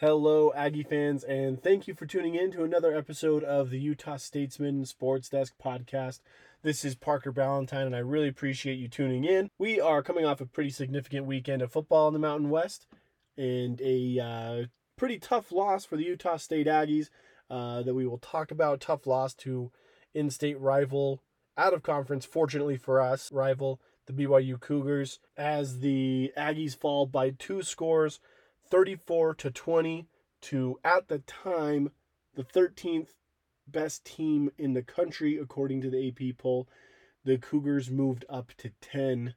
Hello, Aggie fans, and thank you for tuning in to another episode of the Utah Statesman Sports Desk podcast. This is Parker Ballantyne, and I really appreciate you tuning in. We are coming off a pretty significant weekend of football in the Mountain West and a uh, pretty tough loss for the Utah State Aggies uh, that we will talk about. Tough loss to in state rival, out of conference, fortunately for us, rival, the BYU Cougars, as the Aggies fall by two scores 34 to 20 to at the time the 13th best team in the country according to the AP poll. The Cougars moved up to 10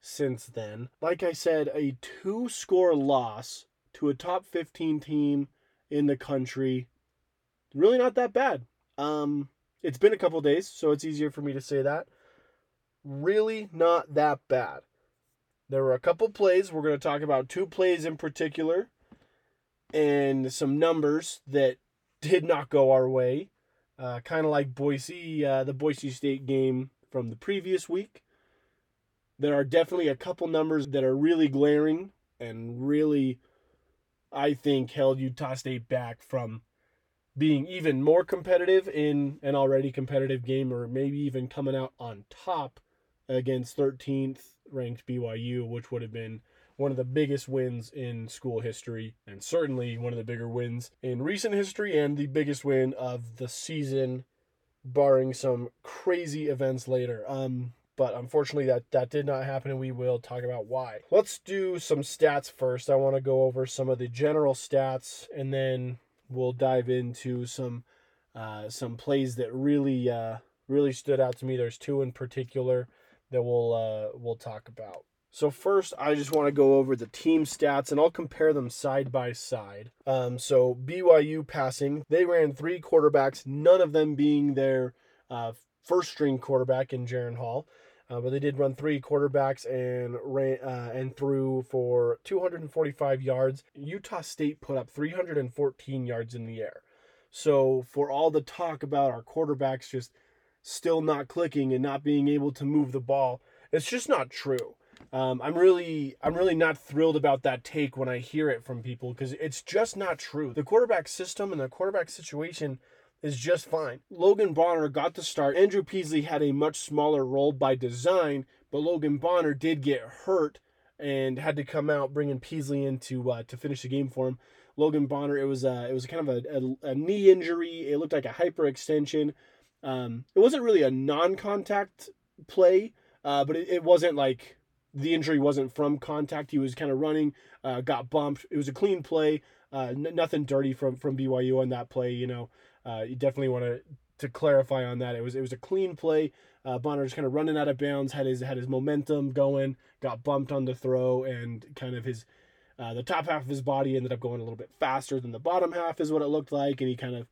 since then. Like I said, a two score loss to a top 15 team in the country. Really not that bad. Um it's been a couple days, so it's easier for me to say that. Really not that bad. There were a couple plays. We're going to talk about two plays in particular and some numbers that did not go our way. Uh, kind of like Boise, uh, the Boise State game from the previous week. There are definitely a couple numbers that are really glaring and really, I think, held Utah State back from being even more competitive in an already competitive game or maybe even coming out on top against 13th ranked BYU, which would have been one of the biggest wins in school history, and certainly one of the bigger wins in recent history, and the biggest win of the season, barring some crazy events later. Um, but unfortunately, that that did not happen, and we will talk about why. Let's do some stats first. I want to go over some of the general stats, and then we'll dive into some uh, some plays that really uh, really stood out to me. There's two in particular that we'll uh, we'll talk about. So first, I just want to go over the team stats, and I'll compare them side by side. Um, so BYU passing, they ran three quarterbacks, none of them being their uh, first string quarterback in Jaren Hall. Uh, but they did run three quarterbacks and ran uh, and threw for 245 yards. Utah State put up 314 yards in the air. So for all the talk about our quarterbacks just still not clicking and not being able to move the ball, it's just not true. Um, I'm really, I'm really not thrilled about that take when I hear it from people because it's just not true. The quarterback system and the quarterback situation is just fine. Logan Bonner got the start. Andrew Peasley had a much smaller role by design, but Logan Bonner did get hurt and had to come out bringing Peasley in to uh, to finish the game for him. Logan Bonner, it was uh, it was kind of a, a, a knee injury. It looked like a hyperextension. Um, it wasn't really a non-contact play, uh, but it, it wasn't like the injury wasn't from contact. He was kind of running, uh, got bumped. It was a clean play. Uh, n- nothing dirty from from BYU on that play. You know, uh, you definitely want to to clarify on that. It was it was a clean play. Uh, Bonner just kind of running out of bounds, had his had his momentum going, got bumped on the throw, and kind of his uh, the top half of his body ended up going a little bit faster than the bottom half, is what it looked like, and he kind of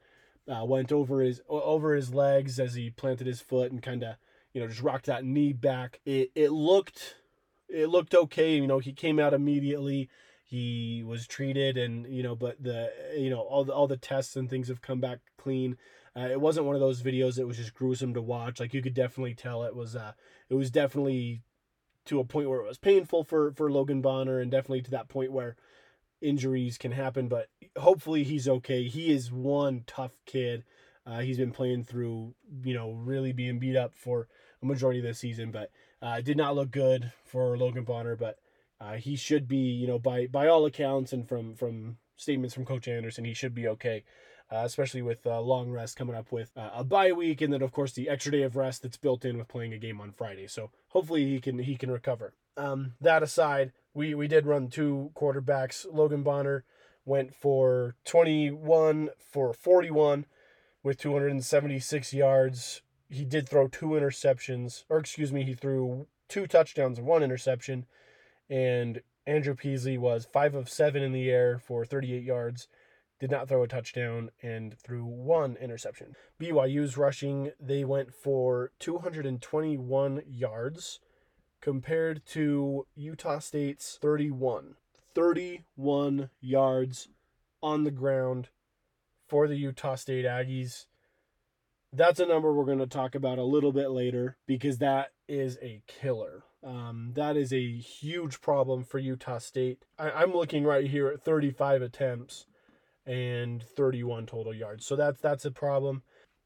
uh, went over his over his legs as he planted his foot and kind of you know just rocked that knee back. It it looked it looked okay. You know, he came out immediately. He was treated, and you know, but the you know all the all the tests and things have come back clean. Uh, it wasn't one of those videos that was just gruesome to watch. Like you could definitely tell it was uh it was definitely to a point where it was painful for for Logan Bonner, and definitely to that point where injuries can happen. But hopefully he's okay. He is one tough kid. Uh, he's been playing through, you know, really being beat up for a majority of the season, but uh, did not look good for Logan Bonner, but uh, he should be, you know, by by all accounts and from from statements from Coach Anderson, he should be okay. Uh, especially with uh, long rest coming up with uh, a bye week, and then of course the extra day of rest that's built in with playing a game on Friday. So hopefully he can he can recover. Um, that aside, we we did run two quarterbacks. Logan Bonner went for 21 for 41 with 276 yards, he did throw two interceptions, or excuse me, he threw two touchdowns and one interception. And Andrew Peasley was five of seven in the air for 38 yards, did not throw a touchdown, and threw one interception. BYU's rushing, they went for 221 yards compared to Utah State's 31. 31 yards on the ground for the Utah State Aggies that's a number we're going to talk about a little bit later because that is a killer. Um, that is a huge problem for Utah State. I, am looking right here at 35 attempts and 31 total yards. So that's that's a problem.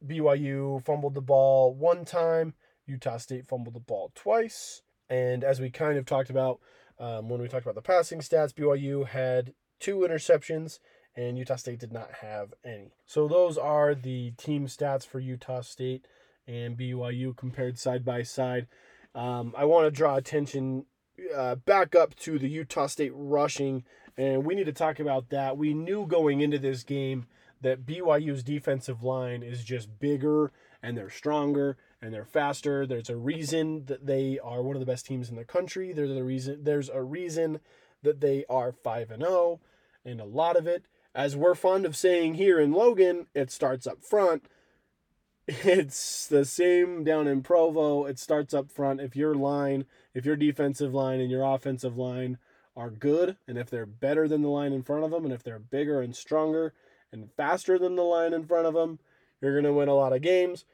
BYU fumbled the ball one time. Utah State fumbled the ball twice. And as we kind of talked about um, when we talked about the passing stats, BYU had two interceptions and Utah State did not have any. So those are the team stats for Utah State and BYU compared side by side. Um, I want to draw attention uh, back up to the Utah State rushing, and we need to talk about that. We knew going into this game that BYU's defensive line is just bigger and they're stronger and they're faster. There's a reason that they are one of the best teams in the country. There's a reason there's a reason that they are 5 and 0 and a lot of it as we're fond of saying here in Logan, it starts up front. It's the same down in Provo. It starts up front. If your line, if your defensive line and your offensive line are good, and if they're better than the line in front of them, and if they're bigger and stronger and faster than the line in front of them, you're going to win a lot of games.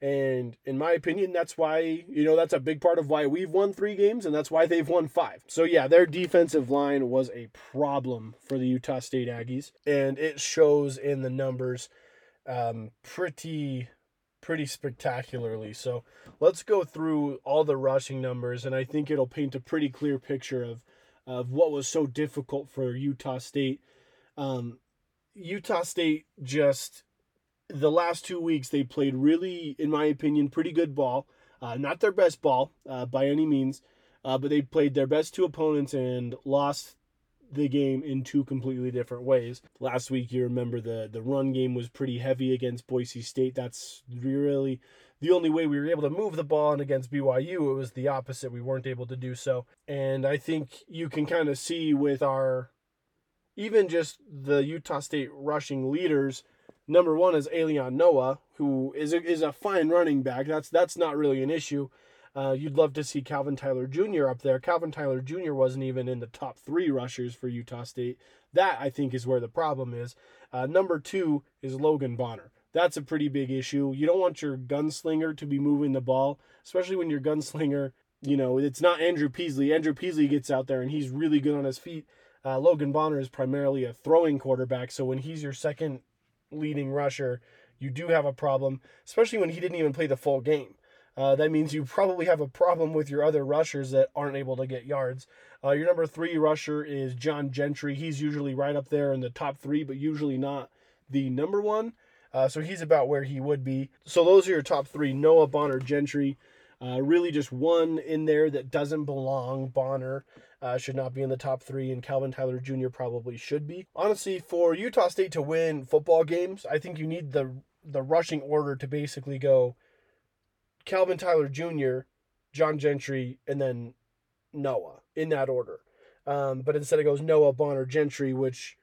And in my opinion, that's why, you know, that's a big part of why we've won three games and that's why they've won five. So, yeah, their defensive line was a problem for the Utah State Aggies. And it shows in the numbers um, pretty, pretty spectacularly. So, let's go through all the rushing numbers. And I think it'll paint a pretty clear picture of, of what was so difficult for Utah State. Um, Utah State just the last two weeks they played really, in my opinion, pretty good ball. Uh, not their best ball uh, by any means, uh, but they played their best two opponents and lost the game in two completely different ways. Last week, you remember the the run game was pretty heavy against Boise State. That's really the only way we were able to move the ball, and against BYU, it was the opposite. We weren't able to do so, and I think you can kind of see with our even just the Utah State rushing leaders Number one is Alion Noa, who is a, is a fine running back. That's that's not really an issue. Uh, you'd love to see Calvin Tyler Jr. up there. Calvin Tyler Jr. wasn't even in the top three rushers for Utah State. That I think is where the problem is. Uh, number two is Logan Bonner. That's a pretty big issue. You don't want your gunslinger to be moving the ball, especially when your gunslinger, you know, it's not Andrew Peasley. Andrew Peasley gets out there and he's really good on his feet. Uh, Logan Bonner is primarily a throwing quarterback, so when he's your second leading rusher, you do have a problem, especially when he didn't even play the full game. Uh, that means you probably have a problem with your other rushers that aren't able to get yards. Uh, your number three rusher is John Gentry. He's usually right up there in the top three, but usually not the number one. Uh, so he's about where he would be. So those are your top three Noa, Bonner, Gentry. Uh, really, just one in there that doesn't belong. Bonner uh, should not be in the top three, and Calvin Tyler Jr. probably should be. Honestly, for Utah State to win football games, I think you need the the rushing order to basically go Calvin Tyler Jr., John Gentry, and then Noa in that order. Um, but instead it goes Noa, Bonner, Gentry, which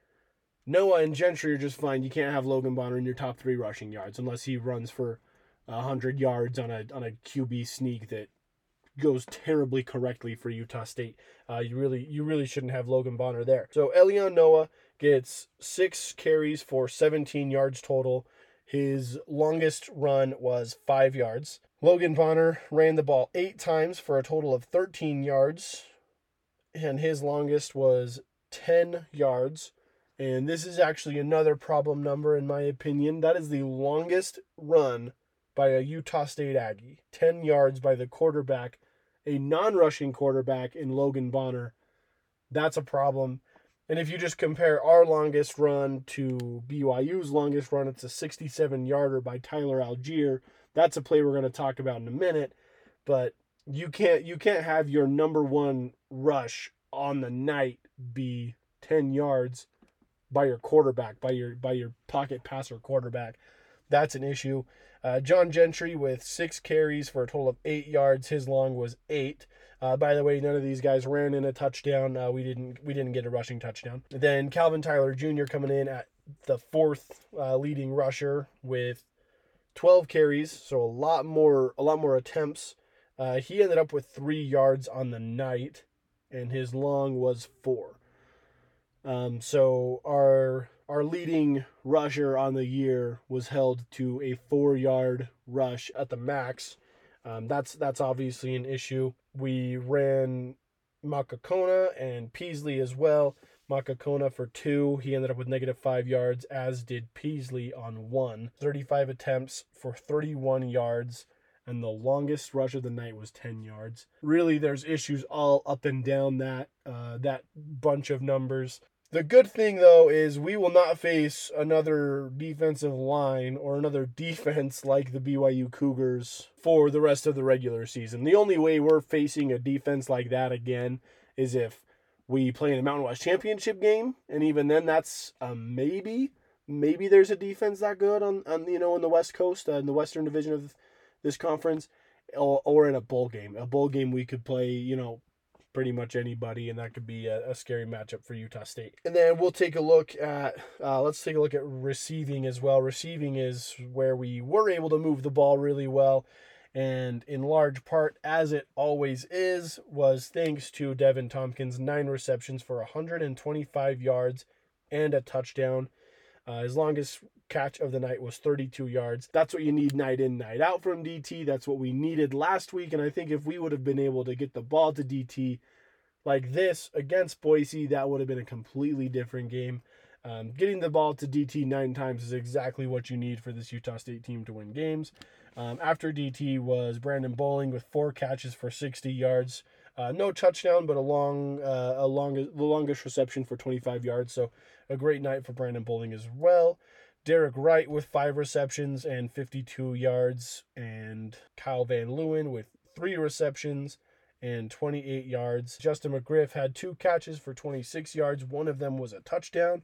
Noa and Gentry are just fine. You can't have Logan Bonner in your top three rushing yards unless he runs for hundred yards on a on a QB sneak that goes terribly correctly for Utah State. Uh, you really you really shouldn't have Logan Bonner there. So Elion Noa gets six carries for 17 yards total. His longest run was five yards. Logan Bonner ran the ball eight times for a total of 13 yards, and his longest was 10 yards. And this is actually another problem number, in my opinion. That is the longest run by a Utah State Aggie, 10 yards by the quarterback, a non rushing quarterback in Logan Bonner. That's a problem. And if you just compare our longest run to BYU's longest run, it's a 67 yarder by Tyler Allgeier. That's a play we're going to talk about in a minute. But you can't you can't have your number one rush on the night be 10 yards by your quarterback, by your by your pocket passer quarterback. That's an issue. Uh, John Gentry with six carries for a total of eight yards. His long was eight. Uh, by the way, none of these guys ran in a touchdown. Uh, we didn't we didn't get a rushing touchdown. Then Calvin Tyler Jr. coming in at the fourth uh, leading rusher with 12 carries, so a lot more a lot more attempts. Uh, he ended up with three yards on the night, and his long was four. Um, so our our leading rusher on the year was held to a four yard rush at the max. Um, that's that's obviously an issue. We ran Makakona and Peasley as well. Makakona for two. He ended up with negative five yards, as did Peasley on one. 35 attempts for 31 yards, and the longest rush of the night was 10 yards. Really, there's issues all up and down that uh, that bunch of numbers. The good thing, though, is we will not face another defensive line or another defense like the BYU Cougars for the rest of the regular season. The only way we're facing a defense like that again is if we play in a Mountain West Championship game, and even then, that's a maybe. Maybe there's a defense that good on, on you know in the West Coast, uh, in the Western Division of this conference, or, or in a bowl game. A bowl game we could play, you know, pretty much anybody, and that could be a, a, scary matchup for Utah State. And then we'll take a look at uh, let's take a look at receiving as well. Receiving is where we were able to move the ball really well, and in large part, as it always is, was thanks to Deven Thompkins' nine receptions for 125 yards and a touchdown. Uh, his longest catch of the night was 32 yards. That's what you need night in, night out from DT. That's what we needed last week. And I think if we would have been able to get the ball to DT like this against Boise, that would have been a completely different game. Um, getting the ball to DT nine times is exactly what you need for this Utah State team to win games. Um, after DT was Brandon Bowling with four catches for 60 yards. Uh, no touchdown, but a long, uh, a long, the longest reception for 25 yards. So a great night for Brandon Bowling as well. Derek Wright with five receptions and 52 yards, and Kyle Van Leeuwen with three receptions and 28 yards. Justin McGriff had two catches for 26 yards. One of them was a touchdown.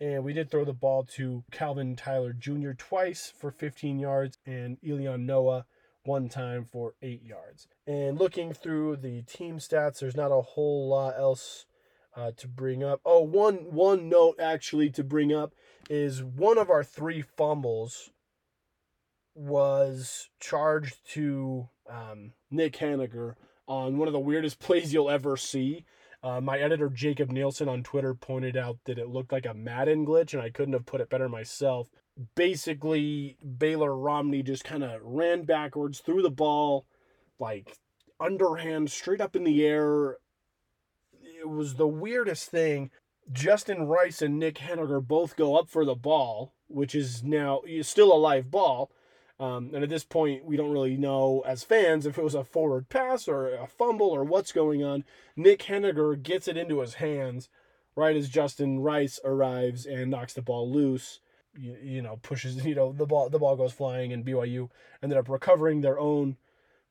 And we did throw the ball to Calvin Tyler Jr. twice for 15 yards and Elion Noa one time for eight yards. And looking through the team stats, there's not a whole lot else uh, to bring up. Oh, one one note actually to bring up is one of our three fumbles was charged to um, Nick Heninger on one of the weirdest plays you'll ever see. Uh, my editor Jacob Nielsen on Twitter pointed out that it looked like a Madden glitch, and I couldn't have put it better myself. Basically, Baylor Romney just kind of ran backwards, threw the ball like underhand straight up in the air. It was the weirdest thing. Justin Rice and Nick Heninger both go up for the ball, which is now still a live ball. Um, and at this point, we don't really know as fans if it was a forward pass or a fumble or what's going on. Nick Haniger gets it into his hands right as Justin Rice arrives and knocks the ball loose. You, you know, pushes, you know, the ball the ball goes flying, and BYU ended up recovering their own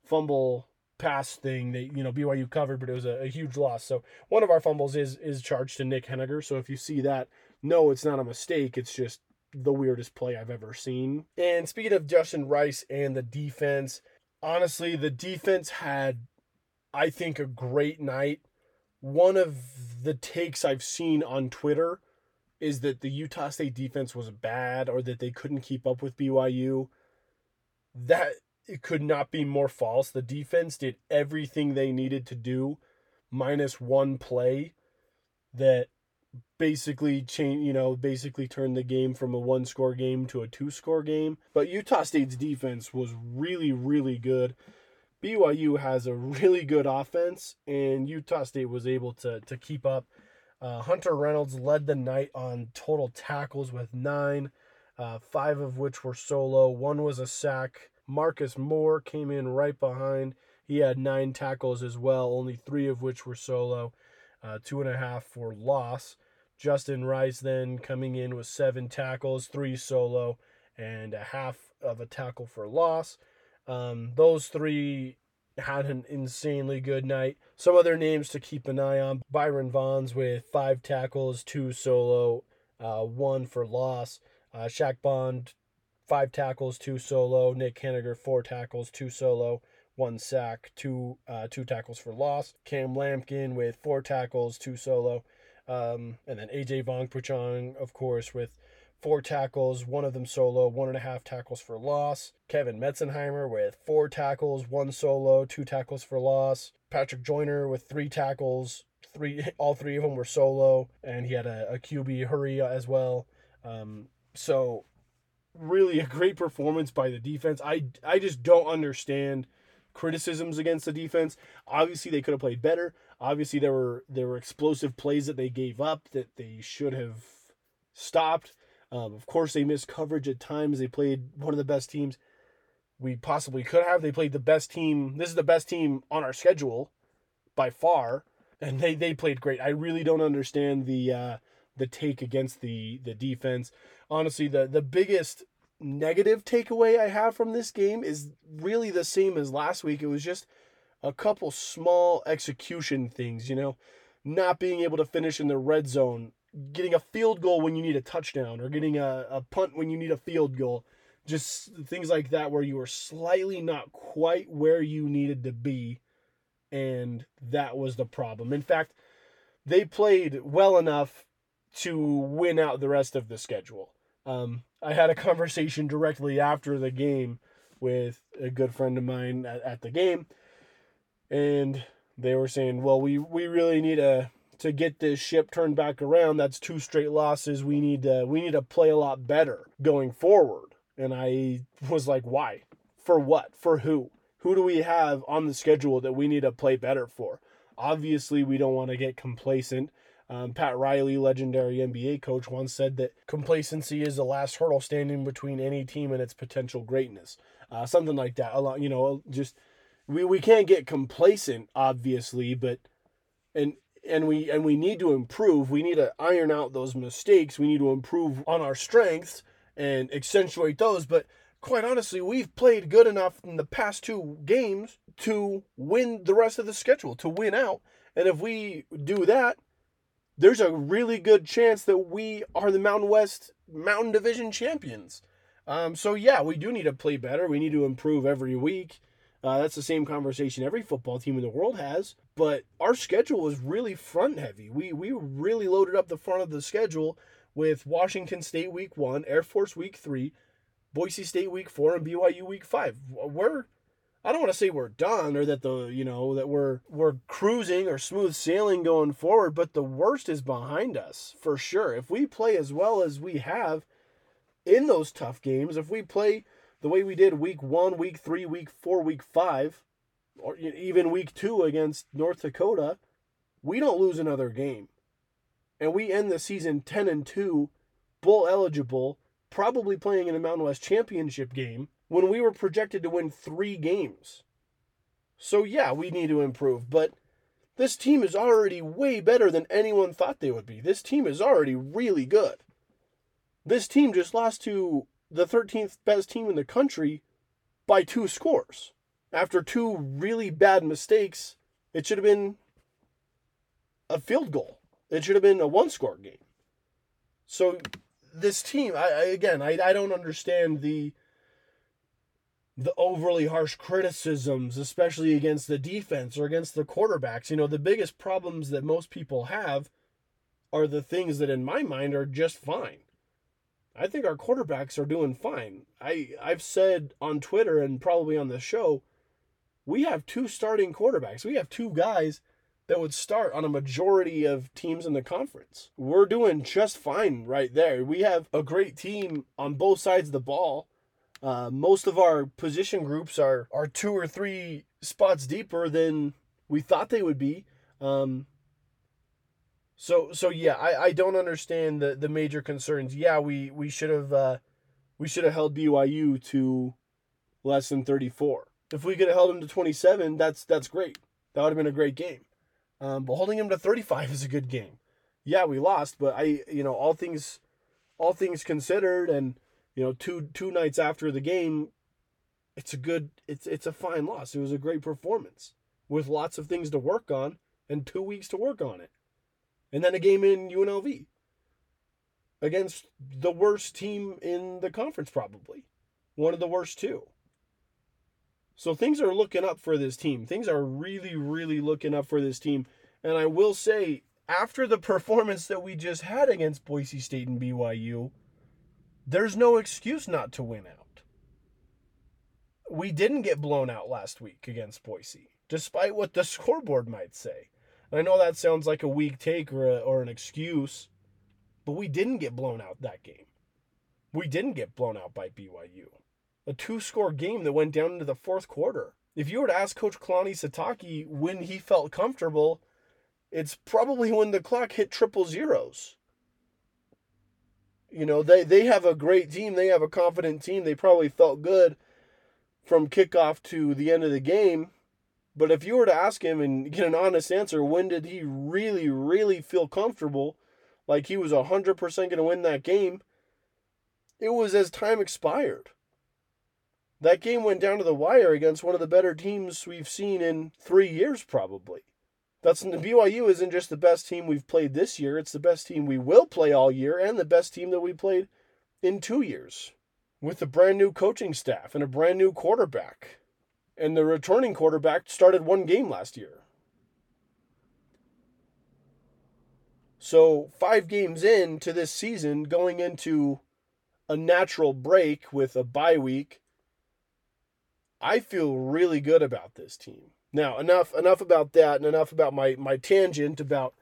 fumble pass thing that you know BYU covered, but it was a, a, huge loss. So one of our fumbles is is charged to Nick Heninger. So if you see that, no, it's not a mistake. It's just the weirdest play I've ever seen. And speaking of Justin Rice and the defense, honestly, the defense had, I think, a great night. One of the takes I've seen on Twitter is that the Utah State defense was bad or that they couldn't keep up with BYU. That it could not be more false. The defense did everything they needed to do, minus one play that basically change, you know, basically turned the game from a one score game to a two score game. But Utah State's defense was really, really good. BYU has a really good offense, and Utah State was able to to keep up. Uh, Hunter Reynolds led the night on total tackles with nine, uh, five of which were solo. One was a sack. Marcus Moore came in right behind. He had nine tackles as well, only three of which were solo, uh, two and a half for loss. Justin Rice then coming in with seven tackles, three solo, and a half of a tackle for loss. Um, those three had an insanely good night. Some other names to keep an eye on Byron Vaughns with five tackles, two solo, uh, one for loss. Uh, Shaq Bond, five tackles, two solo. Nick Heninger, four tackles, two solo, one sack, two uh, two tackles for loss. Cam Lampkin with four tackles, two solo. Um, and then AJ Vongphachanh, of course, with four tackles, one of them solo, one and a half tackles for loss. Kevin Meitzenheimer with four tackles, one solo, two tackles for loss. Patrick Joyner with three tackles, three all three of them were solo, and he had a, a QB hurry as well. Um, so really a great performance by the defense. I I just don't understand criticisms against the defense. Obviously, they could have played better. Obviously, there were there were explosive plays that they gave up that they should have stopped. Um, of course, they missed coverage at times. They played one of the best teams we possibly could have. They played the best team. This is the best team on our schedule by far, and they they played great. I really don't understand the uh, the take against the the defense. Honestly, the the biggest negative takeaway I have from this game is really the same as last week. It was just a couple small execution things, you know, not being able to finish in the red zone, getting a field goal when you need a touchdown, or getting a, a punt when you need a field goal. Just things like that where you were slightly not quite where you needed to be. And that was the problem. In fact, they played well enough to win out the rest of the schedule. Um, I had a conversation directly after the game with a good friend of mine at, at the game, and they were saying, "Well, we we really need a to get this ship turned back around. That's two straight losses. We need to we need to play a lot better going forward." And I was like, "Why? For what? For who? Who do we have on the schedule that we need to play better for?" Obviously, we don't want to get complacent. Um, Pat Riley, legendary NBA coach, once said that complacency is the last hurdle standing between any team and its potential greatness. Uh, something like that. A lot, you know, just we, we can't get complacent, obviously, but and and we and we need to improve. We need to iron out those mistakes. We need to improve on our strengths and accentuate those. But quite honestly, we've played good enough in the past two games to win the rest of the schedule, to win out. And if we do that, there's a really good chance that we are the Mountain West Mountain Division champions. Um, so yeah, we do need to play better. We need to improve every week. Uh, that's the same conversation every football team in the world has. But our schedule was really front heavy. We we really loaded up the front of the schedule with Washington State week one, Air Force week three, Boise State week four, and BYU week five. We're I don't want to say we're done or that the you know that we're we're cruising or smooth sailing going forward, but the worst is behind us for sure. If we play as well as we have in those tough games, if we play the way we did week 1, week 3, week 4, week 5, or even week 2 against North Dakota, we don't lose another game. And we end the season 10 and 2, bowl eligible, probably playing in a Mountain West championship game when we were projected to win three games. So, yeah, we need to improve, but this team is already way better than anyone thought they would be. This team is already really good. This team just lost to the 13th best team in the country by two scores. After two really bad mistakes, it should have been a field goal. It should have been a one score game. So, this team, I, I again, I, I don't understand the the overly harsh criticisms, especially against the defense or against the quarterbacks. You know, the biggest problems that most people have are the things that, in my mind, are just fine. I think our quarterbacks are doing fine. I, I've said on Twitter and probably on the show, we have two starting quarterbacks. We have two guys that would start on a majority of teams in the conference. We're doing just fine right there. We have a great team on both sides of the ball. Uh, most of our position groups are are two or three spots deeper than we thought they would be. Um, so so yeah, I, I don't understand the, the major concerns. Yeah, we we should have uh, we should have held BYU to less than thirty four. If we could have held them to twenty seven, that's that's great. That would have been a great game. Um, but holding them to thirty five is a good game. Yeah, we lost, but I you know all things all things considered and you know, two two nights after the game, it's a good it's it's a fine loss. It was a great performance with lots of things to work on and two weeks to work on it. And then a game in UNLV against the worst team in the conference, probably. One of the worst too. So things are looking up for this team. Things are really, really looking up for this team. And I will say, after the performance that we just had against Boise State and BYU, there's no excuse not to win out. We didn't get blown out last week against Boise, despite what the scoreboard might say. And I know that sounds like a weak take or, a, or an excuse, but we didn't get blown out that game. We didn't get blown out by BYU. A two score game that went down into the fourth quarter. If you were to ask Coach Kalani Sitake when he felt comfortable, it's probably when the clock hit triple zeros. You know, they, they have a great team. They have a confident team. They probably felt good from kickoff to the end of the game. But if you were to ask him and get an honest answer, when did he really, really feel comfortable, like he was 100% going to win that game? It was as time expired. That game went down to the wire against one of the better teams we've seen in three years, probably. That's the BYU isn't just the best team we've played this year; it's the best team we will play all year, and the best team that we played in two years, with a brand new coaching staff and a brand new quarterback. And the returning quarterback started one game last year. So, five games into this season, going into a natural break with a bye week, I feel really good about this team. Now, enough enough about that, and enough about my my tangent about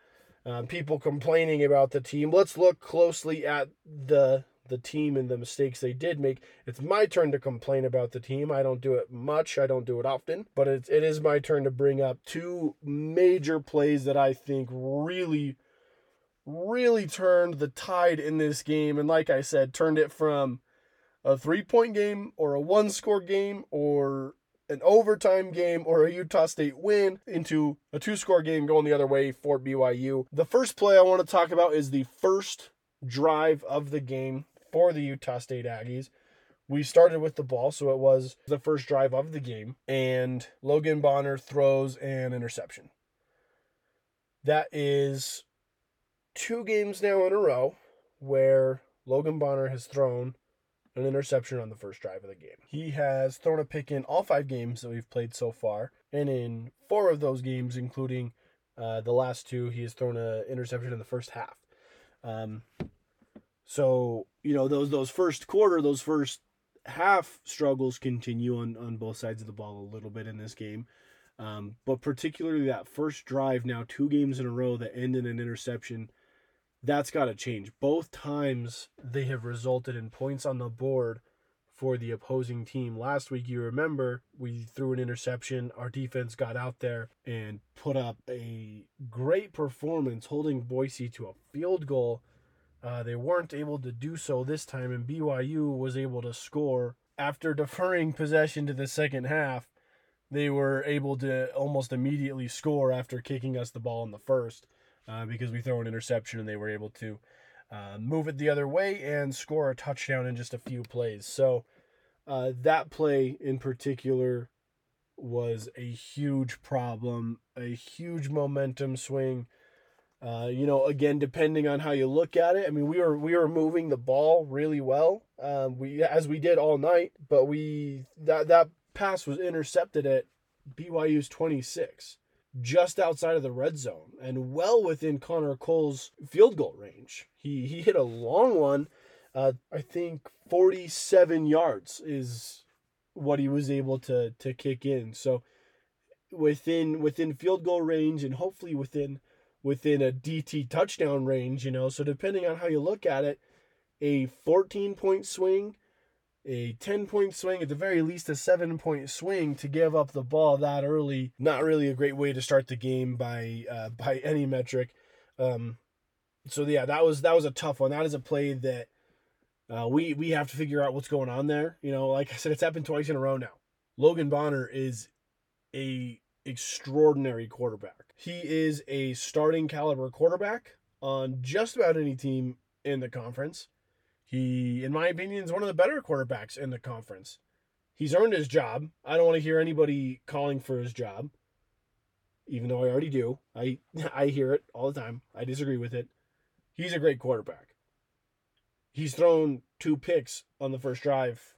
uh, people complaining about the team. Let's look closely at the the team and the mistakes they did make. It's my turn to complain about the team. I don't do it much. I don't do it often, but it, it is my turn to bring up two major plays that I think really, really turned the tide in this game. And like I said, turned it from a three point game or a one score game or an overtime game or a Utah State win into a two score game going the other way for BYU. The first play I want to talk about is the first drive of the game for the Utah State Aggies. We started with the ball, so it was the first drive of the game, and Logan Bonner throws an interception. That is two games now in a row where Logan Bonner has thrown an interception on the first drive of the game. He has thrown a pick in all five games that we've played so far, and in four of those games, including uh, the last two, he has thrown an interception in the first half. Um, so you know those those first quarter, those first half struggles continue on on both sides of the ball a little bit in this game. Um, but particularly that first drive, now two games in a row that end in an interception that's got to change. Both times they have resulted in points on the board for the opposing team. Last week, you remember, we threw an interception. Our defense got out there and put up a great performance, holding Boise to a field goal. Uh, they weren't able to do so this time, and BYU was able to score after deferring possession to the second half. They were able to almost immediately score after kicking us the ball in the first uh, because we throw an interception and they were able to uh, move it the other way and score a touchdown in just a few plays. So uh, that play in particular was a huge problem, a huge momentum swing. Uh, you know, again, depending on how you look at it, I mean, we were we were moving the ball really well, um, we as we did all night, but we that that pass was intercepted at BYU's twenty six just outside of the red zone and well within Connor Coles' field goal range. He he hit a long one. Uh, I think 47 yards is what he was able to to kick in. So within within field goal range and hopefully within within a DT touchdown range, you know. So depending on how you look at it, a 14 point swing a 10 point swing, at the very least a 7 point swing to give up the ball that early. Not really a great way to start the game by uh, by any metric. Um, so yeah, that was that was a tough one. That is a play that uh, we we have to figure out what's going on there. You know, like I said, it's happened twice in a row now. Logan Bonner is a extraordinary quarterback. He is a starting caliber quarterback on just about any team in the conference. He, in my opinion, is one of the better quarterbacks in the conference. He's earned his job. I don't want to hear anybody calling for his job, even though I already do. I I hear it all the time. I disagree with it. He's a great quarterback. He's thrown two picks on the first drive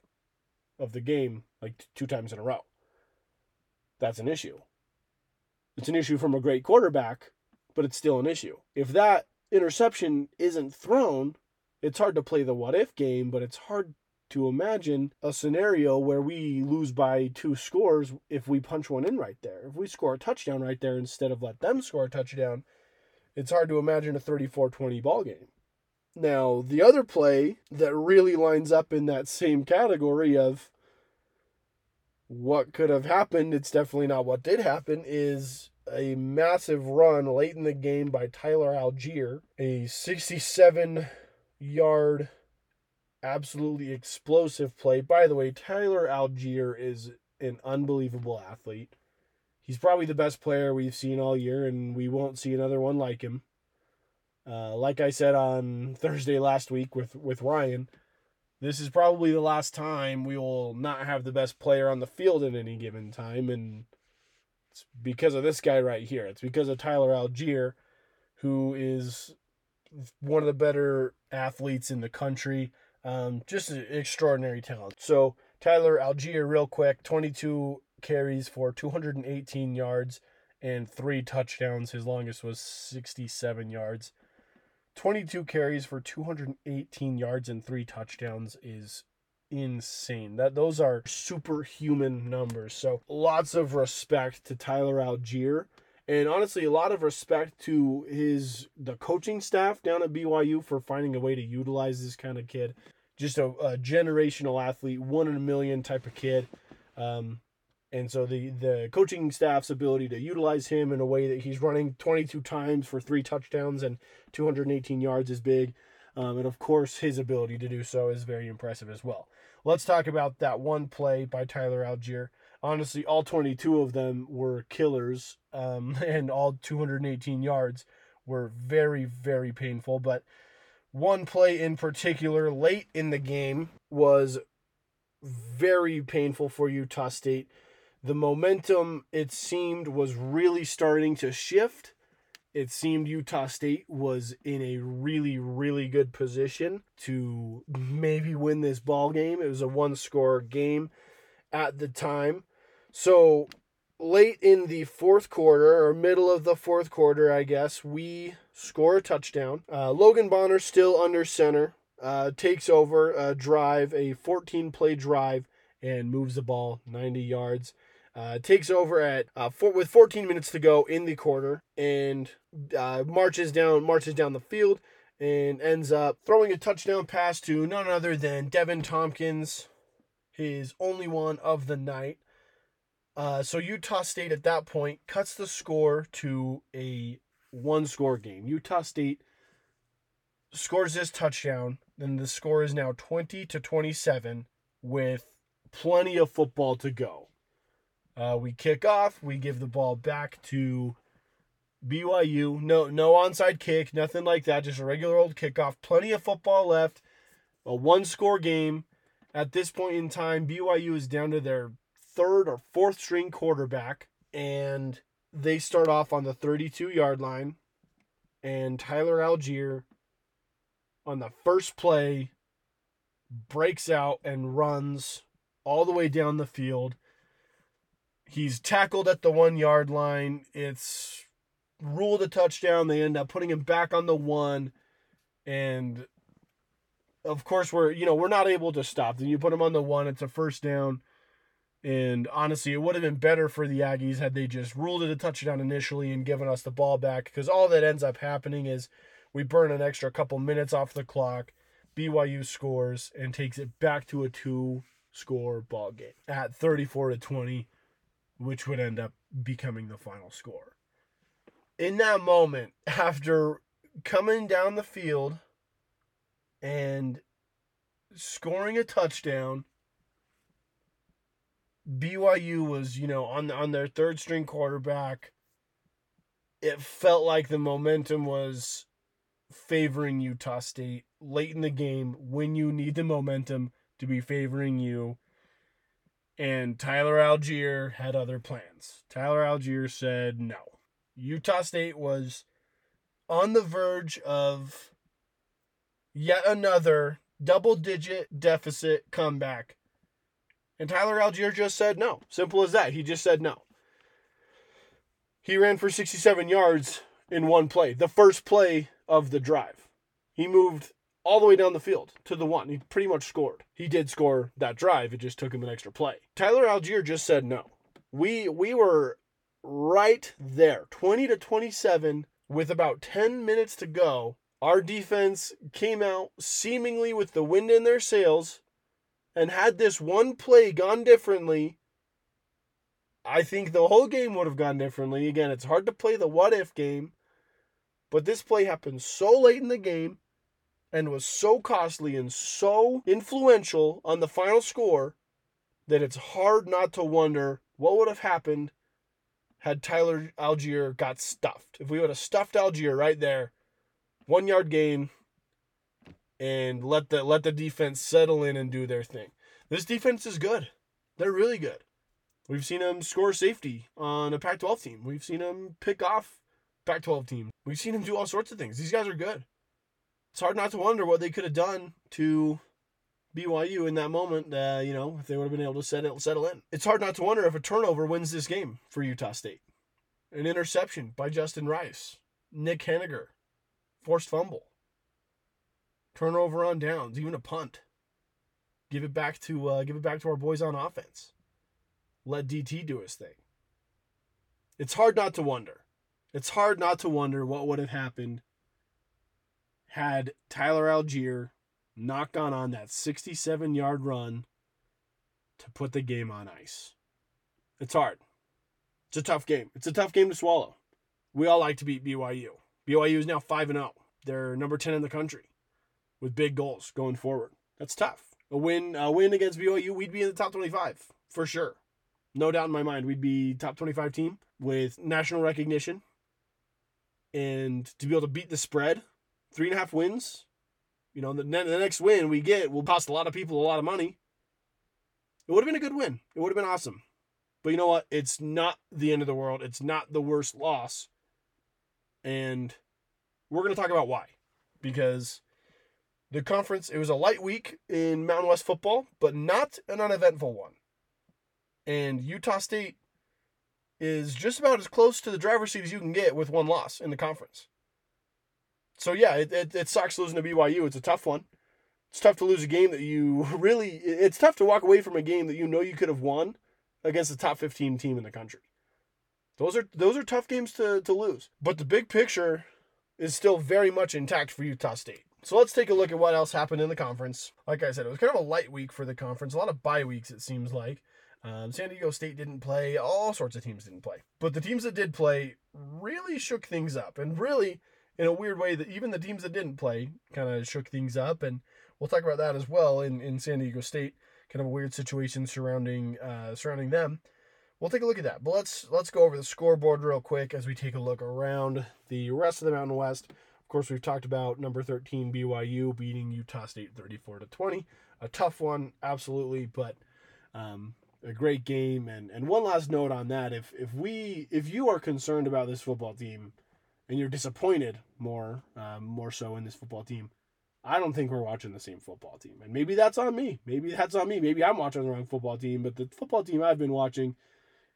of the game, like two times in a row. That's an issue. It's an issue from a great quarterback, but it's still an issue. If that interception isn't thrown, it's hard to play the what if game, but it's hard to imagine a scenario where we lose by two scores if we punch one in right there. If we score a touchdown right there instead of let them score a touchdown, it's hard to imagine a 34-20 ball game. Now, the other play that really lines up in that same category of what could have happened, it's definitely not what did happen, is a massive run late in the game by Tyler Allgeier, a 67 yard, absolutely explosive play. By the way, Tyler Allgeier is an unbelievable athlete. He's probably the best player we've seen all year, and we won't see another one like him. Uh, like I said on Thursday last week with, with Ryan, this is probably the last time we will not have the best player on the field at any given time. And it's because of this guy right here. It's because of Tyler Allgeier, who is one of the better athletes in the country. Um, just an extraordinary talent. So, Tyler Allgeier, real quick 22 carries for 218 yards and three touchdowns. His longest was 67 yards. 22 carries for 218 yards and three touchdowns is insane. That those are superhuman numbers. So lots of respect to Tyler Allgeier. And honestly, a lot of respect to his the coaching staff down at BYU for finding a way to utilize this kind of kid. Just a, a generational athlete, one in a million type of kid. Um, and so the the coaching staff's ability to utilize him in a way that he's running 22 times for three touchdowns and 218 yards is big. Um, and of course, his ability to do so is very impressive as well. Let's talk about that one play by Tyler Allgeier. Honestly, all 22 of them were killers, um, and all 218 yards were very, very painful. But one play in particular, late in the game, was very painful for Utah State the momentum, it seemed, was really starting to shift. It seemed Utah State was in a really, really good position to maybe win this ball game. It was a one score game at the time. So late in the fourth quarter, or middle of the fourth quarter, I guess, we score a touchdown. Uh, Logan Bonner still under center, uh, takes over a drive, a 14 play drive, and moves the ball 90 yards. Uh, takes over at uh, four, with 14 minutes to go in the quarter and uh, marches down marches down the field and ends up throwing a touchdown pass to none other than Deven Thompkins, his only one of the night. Uh, so Utah State at that point cuts the score to a one score game. Utah State scores this touchdown, then the score is now 20 to 27 with plenty of football to go. Uh, we kick off. We give the ball back to BYU. No, no onside kick, nothing like that. Just a regular old kickoff. Plenty of football left. A one-score game. At this point in time, BYU is down to their third or fourth string quarterback, and they start off on the 32-yard line. And Tyler Allgeier on the first play, breaks out and runs all the way down the field He's tackled at the one yard line. It's ruled a touchdown. They end up putting him back on the one. And of course, we're, you know, we're not able to stop. Then you put him on the one, it's a first down. And honestly, it would have been better for the Aggies had they just ruled it a touchdown initially and given us the ball back. Because all that ends up happening is we burn an extra couple minutes off the clock. BYU scores and takes it back to a two score ball game at 34 to 20 which would end up becoming the final score. In that moment, after coming down the field and scoring a touchdown, BYU was, you know, on on their third string quarterback. It felt like the momentum was favoring Utah State late in the game when you need the momentum to be favoring you and Tyler Allgeier had other plans. Tyler Allgeier said no. Utah State was on the verge of yet another double digit deficit comeback. And Tyler Allgeier just said no. Simple as that. He just said no. He ran for 67 yards in one play, the first play of the drive. He moved all the way down the field to the one. He pretty much scored. He did score that drive. It just took him an extra play. Tyler Allgeier just said no. We we were right there, 20 to 27 with about 10 minutes to go. Our defense came out seemingly with the wind in their sails and had this one play gone differently, I think the whole game would have gone differently. Again, it's hard to play the what if game, but this play happened so late in the game and was so costly and so influential on the final score that it's hard not to wonder what would have happened had Tyler Allgeier got stuffed. If we would have stuffed Allgeier right there, one yard gain, and let the let the defense settle in and do their thing. This defense is good. They're really good. We've seen them score safety on a Pac-12 team. We've seen them pick off Pac-12 teams. We've seen them do all sorts of things. These guys are good. It's hard not to wonder what they could have done to BYU in that moment. Uh, you know, if they would have been able to settle settle in. It's hard not to wonder if a turnover wins this game for Utah State. An interception by Justin Rice, Nick Heninger, forced fumble, turnover on downs, even a punt. Give it back to uh, give it back to our boys on offense. Let DT do his thing. It's hard not to wonder. It's hard not to wonder what would have happened had Tyler Allgeier not gone on that 67 yard run to put the game on ice. It's hard. It's a tough game. It's a tough game to swallow. We all like to beat BYU. BYU is now 5 0. They're number 10 in the country with big goals going forward. That's tough. A win, a win against BYU, we'd be in the top 25 for sure. No doubt in my mind, we'd be top 25 team with national recognition. And to be able to beat the spread, three and a half wins, you know, the, the next win we get will cost a lot of people a lot of money. It would have been a good win. It would have been awesome. But you know what? It's not the end of the world. It's not the worst loss. And we're going to talk about why. Because the conference, it was a light week in Mountain West football, but not an uneventful one. And Utah State is just about as close to the driver's seat as you can get with one loss in the conference so yeah, it, it, it sucks losing to BYU. It's a tough one. It's tough to lose a game that you really. It's tough to walk away from a game that you know you could have won against the top 15 team in the country. Those are those are tough games to, to lose. But the big picture is still very much intact for Utah State. So let's take a look at what else happened in the conference. Like I said, it was kind of a light week for the conference. A lot of bye weeks, it seems like. Um, San Diego State didn't play. All sorts of teams didn't play. But the teams that did play really shook things up. And really, in a weird way that even the teams that didn't play kind of shook things up and we'll talk about that as well in, in San Diego State kind of a weird situation surrounding uh, surrounding them we'll take a look at that but let's let's go over the scoreboard real quick as we take a look around the rest of the Mountain West of course we've talked about number 13 BYU beating Utah State 34 to 20 a tough one absolutely but um, a great game and and one last note on that if if we if you are concerned about this football team and you're disappointed more, um, more so in this football team, I don't think we're watching the same football team. And maybe that's on me. Maybe that's on me. Maybe I'm watching the wrong football team. But the football team I've been watching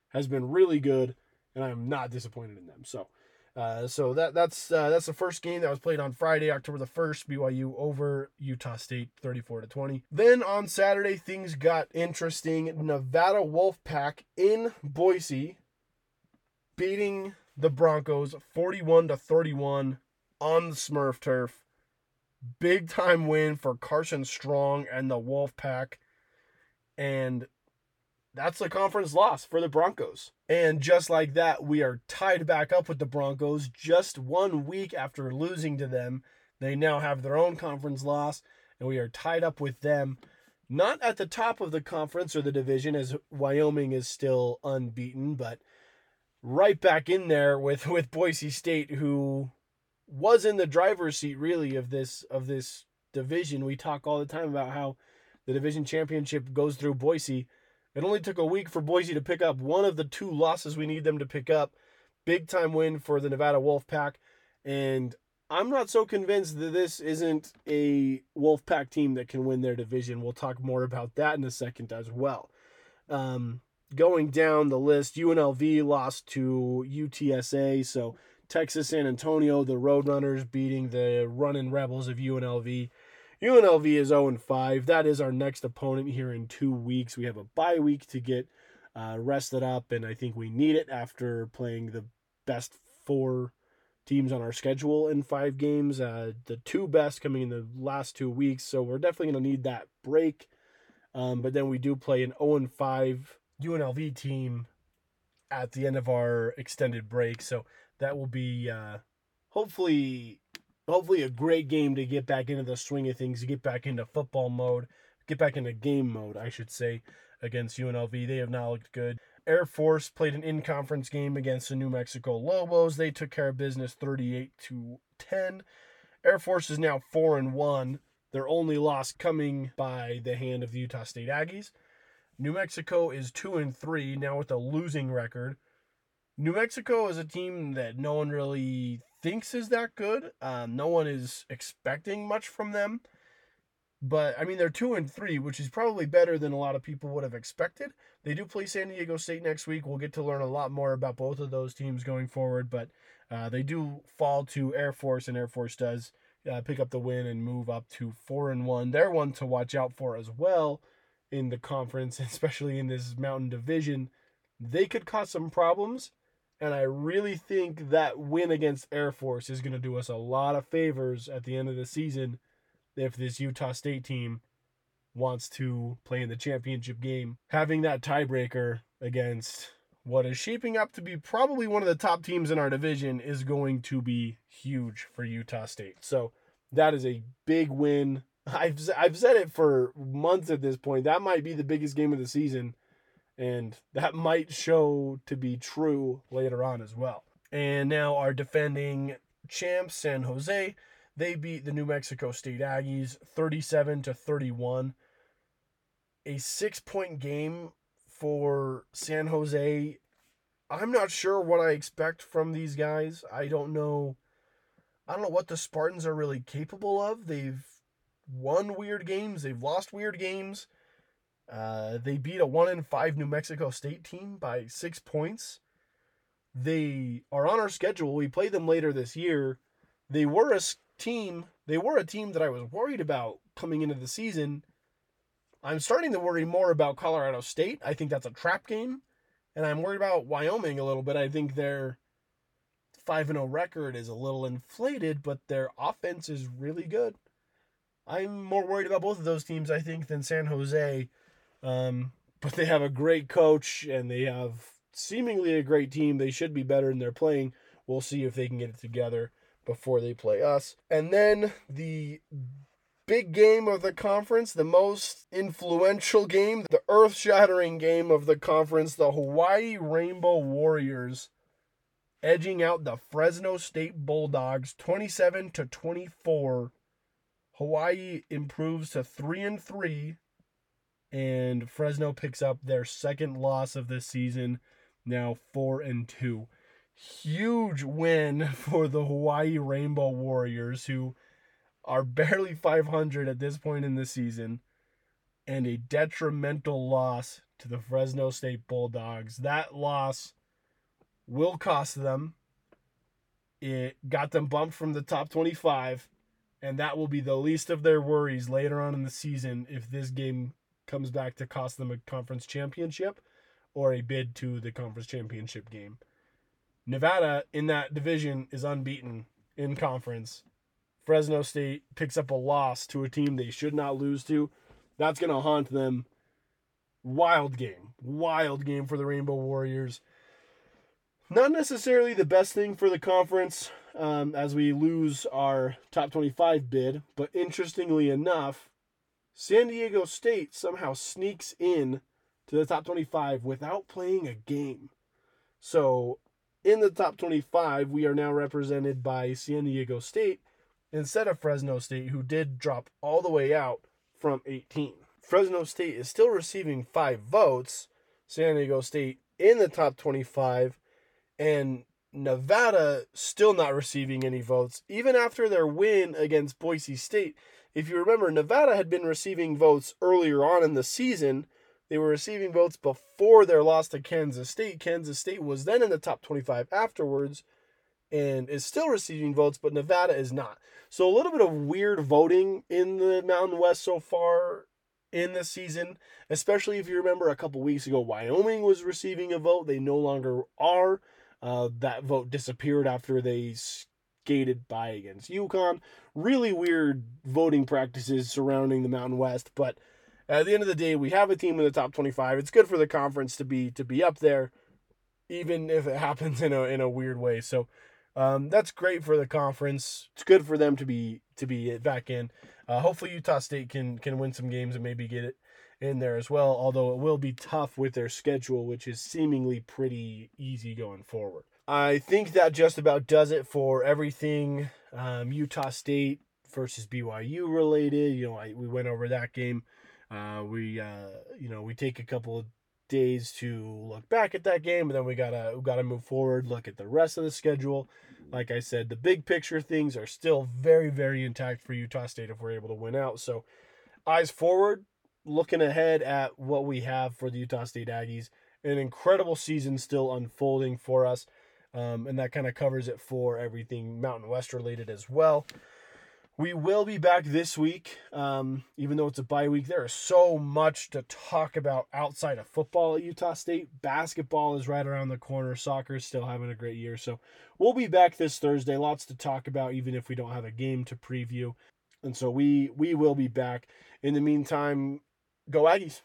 has been really good, and I'm not disappointed in them. So, uh, so that that's uh, that's the first game that was played on Friday, October the first. BYU over Utah State, 34 to 20. Then on Saturday, things got interesting. Nevada Wolfpack in Boise beating the Broncos 41 to 31 on the Smurf turf. Big time win for Carson Strong and the Wolf Pack. And that's the conference loss for the Broncos. And just like that, we are tied back up with the Broncos just one week after losing to them. They now have their own conference loss, and we are tied up with them. Not at the top of the conference or the division, as Wyoming is still unbeaten, but right back in there with with Boise State, who was in the driver's seat really of this of this division. We talk all the time about how the division championship goes through Boise. It only took a week for Boise to pick up one of the two losses we need them to pick up. Big time win for the Nevada Wolfpack. And I'm not so convinced that this isn't a Wolfpack team that can win their division. We'll talk more about that in a second as well. Um, going down the list, UNLV lost to UTSA. So Texas San Antonio, the Roadrunners beating the running Rebels of UNLV. UNLV is 0 5. That is our next opponent here in two weeks. We have a bye week to get uh, rested up, and I think we need it after playing the best four teams on our schedule in five games. Uh, the two best coming in the last two weeks, so we're definitely going to need that break. Um, but then we do play an 0 5 UNLV team at the end of our extended break. So that will be uh, hopefully hopefully a great game to get back into the swing of things, to get back into football mode, get back into game mode, I should say, against UNLV. They have not looked good. Air Force played an in-conference game against the New Mexico Lobos. They took care of business 38 to 10. Air Force is now 4 and 1. Their only loss coming by the hand of the Utah State Aggies. New Mexico is 2 and 3 now with a losing record. New Mexico is a team that no one really thinks is that good. Um, no one is expecting much from them. But I mean, they're two and three, which is probably better than a lot of people would have expected. They do play San Diego State next week. We'll get to learn a lot more about both of those teams going forward. But uh, they do fall to Air Force, and Air Force does uh, pick up the win and move up to four and one. They're one to watch out for as well in the conference, especially in this Mountain Division. They could cause some problems, and I really think that win against Air Force is going to do us a lot of favors at the end of the season if this Utah State team wants to play in the championship game. Having that tiebreaker against what is shaping up to be probably one of the top teams in our division is going to be huge for Utah State. So that is a big win. I've I've said it for months at this point. That might be the biggest game of the season and that might show to be true later on as well. And now our defending champs San Jose they beat the New Mexico State Aggies 37 to 31. A six point game for San Jose. I'm not sure what I expect from these guys. I don't know. I don't know what the Spartans are really capable of. They've won weird games, they've lost weird games. Uh, they beat a 1 in 5 New Mexico State team by six points. They are on our schedule. We play them later this year. They were a team, they were a team that I was worried about coming into the season. I'm starting to worry more about Colorado State. I think that's a trap game. And I'm worried about Wyoming a little bit. I think their 5 0 record is a little inflated, but their offense is really good. I'm more worried about both of those teams, I think, than San Jose. Um, but they have a great coach and they have seemingly a great team. They should be better than they're playing. We'll see if they can get it together before they play us. And then the big game of the conference, the most influential game, the earth shattering game of the conference, the Hawaii Rainbow Warriors edging out the Fresno State Bulldogs 27 to 24. Hawaii improves to 3 and 3 and Fresno picks up their second loss of this season, now 4 and 2 huge win for the Hawaii Rainbow Warriors, who are barely 500 at this point in the season, and a detrimental loss to the Fresno State Bulldogs. That loss will cost them. It got them bumped from the top 25, and that will be the least of their worries later on in the season if this game comes back to cost them a conference championship or a bid to the conference championship game. Nevada in that division is unbeaten in conference. Fresno State picks up a loss to a team they should not lose to. That's going to haunt them. Wild game. Wild game for the Rainbow Warriors. Not necessarily the best thing for the conference um, as we lose our top 25 bid, but interestingly enough, San Diego State somehow sneaks in to the top 25 without playing a game. So in the top 25, we are now represented by San Diego State instead of Fresno State, who did drop all the way out from 18. Fresno State is still receiving five votes. San Diego State in the top 25, and Nevada still not receiving any votes, even after their win against Boise State. If you remember, Nevada had been receiving votes earlier on in the season they were receiving votes before their loss to Kansas State. Kansas State was then in the top 25 afterwards and is still receiving votes, but Nevada is not. So a little bit of weird voting in the Mountain West so far in this season, especially if you remember a couple weeks ago, Wyoming was receiving a vote. They no longer are. Uh, that vote disappeared after they skated by against UConn. Really weird voting practices surrounding the Mountain West, but at the end of the day, we have a team in the top 25. It's good for the conference to be to be up there. even if it happens in a in a weird way. So um, that's great for the conference. It's good for them to be to be back in. Uh, hopefully, Utah State can can win some games and maybe get it in there as well. Although it will be tough with their schedule, which is seemingly pretty easy going forward. I think that just about does it for everything um, Utah State versus BYU related. You know, I, we went over that game. Uh, we uh, you know we take a couple of days to look back at that game, and then we gotta we gotta move forward, look at the rest of the schedule. Like I said, the big picture things are still very very intact for Utah State if we're able to win out. So, eyes forward, looking ahead at what we have for the Utah State Aggies. An incredible season still unfolding for us, um, and that kind of covers it for everything Mountain West related as well. We will be back this week, um, even though it's a bye week. There is so much to talk about outside of football at Utah State. Basketball is right around the corner. Soccer is still having a great year. So we'll be back this Thursday. Lots to talk about, even if we don't have a game to preview. And so we we will be back. In the meantime, go Aggies.